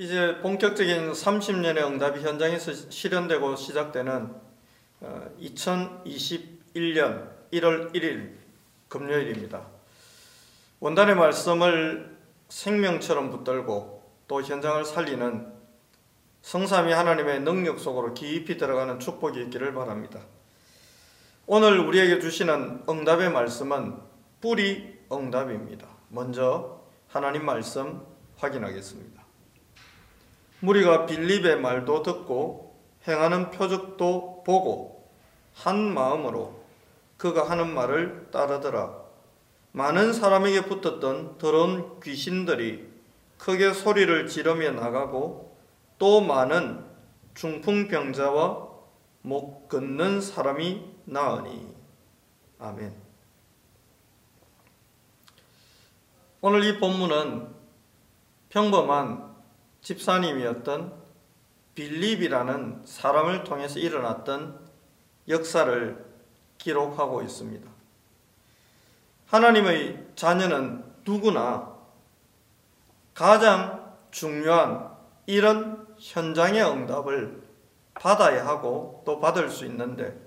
이제 본격적인 30년의 응답이 현장에서 실현되고 시작되는 2021년 1월 1일 금요일입니다. 원단의 말씀을 생명처럼 붙들고 또 현장을 살리는 성삼위 하나님의 능력 속으로 깊이 들어가는 축복이 있기를 바랍니다. 오늘 우리에게 주시는 응답의 말씀은 뿌리 응답입니다. 먼저 하나님 말씀 확인하겠습니다. 무리가 빌립의 말도 듣고 행하는 표적도 보고 한 마음으로 그가 하는 말을 따르더라. 많은 사람에게 붙었던 더러운 귀신들이 크게 소리를 지르며 나가고 또 많은 중풍병자와 목 긋는 사람이 나으니 아멘. 오늘 이 본문은 평범한 집사님이었던 빌립이라는 사람을 통해서 일어났던 역사를 기록하고 있습니다. 하나님의 자녀는 누구나 가장 중요한 이런 현장의 응답을 받아야 하고 또 받을 수 있는데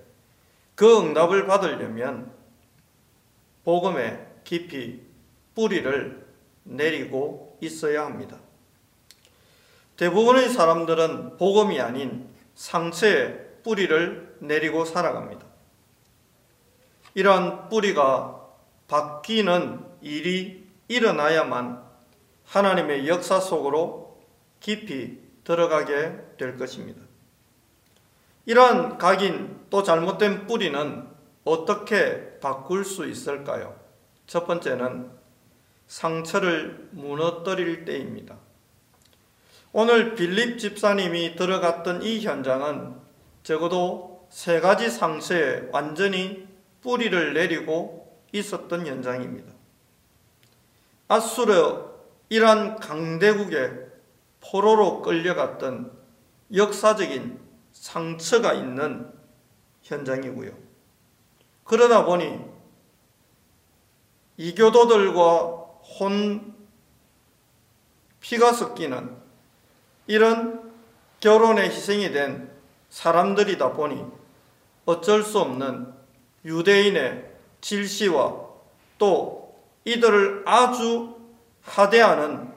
그 응답을 받으려면 복음에 깊이 뿌리를 내리고 있어야 합니다. 대부분의 사람들은 복음이 아닌 상처에 뿌리를 내리고 살아갑니다. 이러한 뿌리가 바뀌는 일이 일어나야만 하나님의 역사 속으로 깊이 들어가게 될 것입니다. 이러한 각인 또 잘못된 뿌리는 어떻게 바꿀 수 있을까요? 첫 번째는 상처를 무너뜨릴 때입니다. 오늘 빌립 집사님이 들어갔던 이 현장은 적어도 세 가지 상처에 완전히 뿌리를 내리고 있었던 현장입니다. 아수르 이란 강대국의 포로로 끌려갔던 역사적인 상처가 있는 현장이고요. 그러다 보니 이교도들과 혼 피가 섞이는 이런 결혼에 희생이 된 사람들이다 보니 어쩔 수 없는 유대인의 질시와 또 이들을 아주 하대하는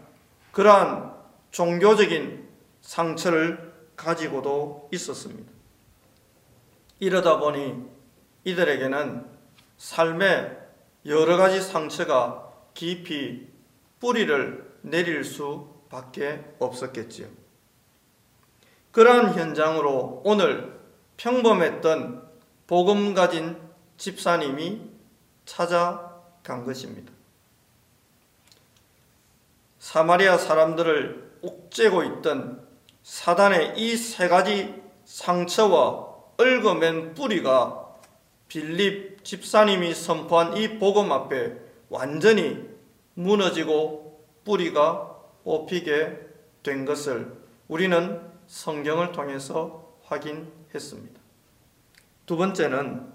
그러한 종교적인 상처를 가지고도 있었습니다. 이러다 보니 이들에게는 삶의 여러 가지 상처가 깊이 뿌리를 내릴 수 밖에 없었겠지요. 그러한 현장으로 오늘 평범했던 복음 가진 집사님이 찾아간 것입니다. 사마리아 사람들을 옥죄고 있던 사단의 이 세 가지 상처와 얽어맨 뿌리가 빌립 집사님이 선포한 이 복음 앞에 완전히 무너지고 뿌리가 뽑히게 된 것을 우리는 성경을 통해서 확인했습니다. 두 번째는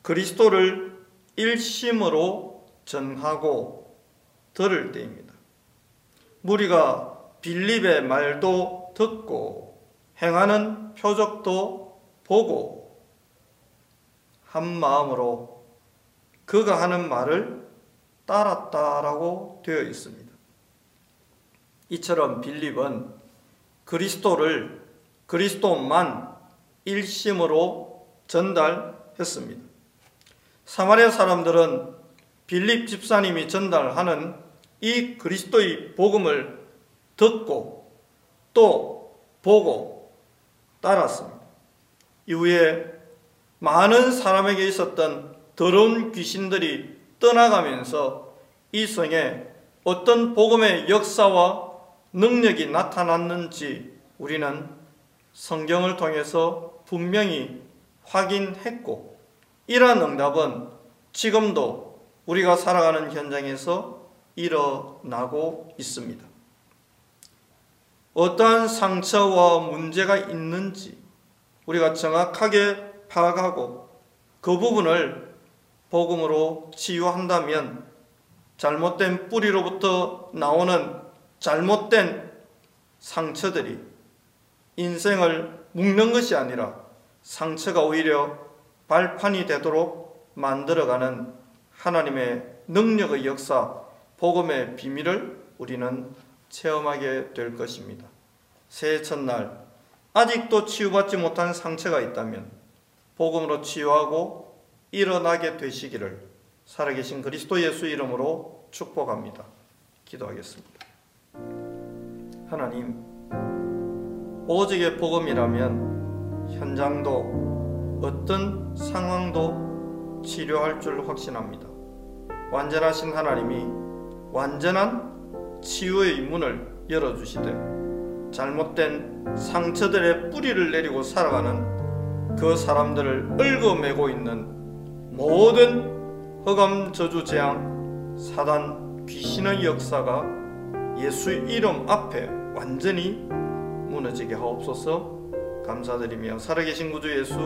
그리스도를 일심으로 전하고 들을 때입니다. 무리가 빌립의 말도 듣고 행하는 표적도 보고 한 마음으로 그가 하는 말을 따랐다라고 되어 있습니다. 이처럼 빌립은 그리스도를 그리스도만 일심으로 전달했습니다. 사마리아 사람들은 빌립 집사님이 전달하는 이 그리스도의 복음을 듣고 또 보고 따랐습니다. 이후에 많은 사람에게 있었던 더러운 귀신들이 떠나가면서 이 성에 어떤 복음의 역사와 능력이 나타났는지 우리는 성경을 통해서 분명히 확인했고 이러한 응답은 지금도 우리가 살아가는 현장에서 일어나고 있습니다. 어떠한 상처와 문제가 있는지 우리가 정확하게 파악하고 그 부분을 복음으로 치유한다면 잘못된 뿌리로부터 나오는 잘못된 상처들이 인생을 묶는 것이 아니라 상처가 오히려 발판이 되도록 만들어가는 하나님의 능력의 역사, 복음의 비밀을 우리는 체험하게 될 것입니다. 새해 첫날 아직도 치유받지 못한 상처가 있다면 복음으로 치유하고 일어나게 되시기를 살아계신 그리스도 예수 이름으로 축복합니다. 기도하겠습니다. 하나님, 오직의 복음이라면 현장도 어떤 상황도 치료할 줄 확신합니다. 완전하신 하나님이 완전한 치유의 문을 열어주시되 잘못된 상처들의 뿌리를 내리고 살아가는 그 사람들을 얽어매고 있는 모든 흑암 저주 재앙 사단 귀신의 역사가 예수 이름 앞에 완전히 무너지게 하옵소서. 감사드리며 살아계신 구주 예수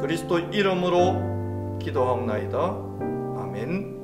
그리스도 이름으로 기도하옵나이다. 아멘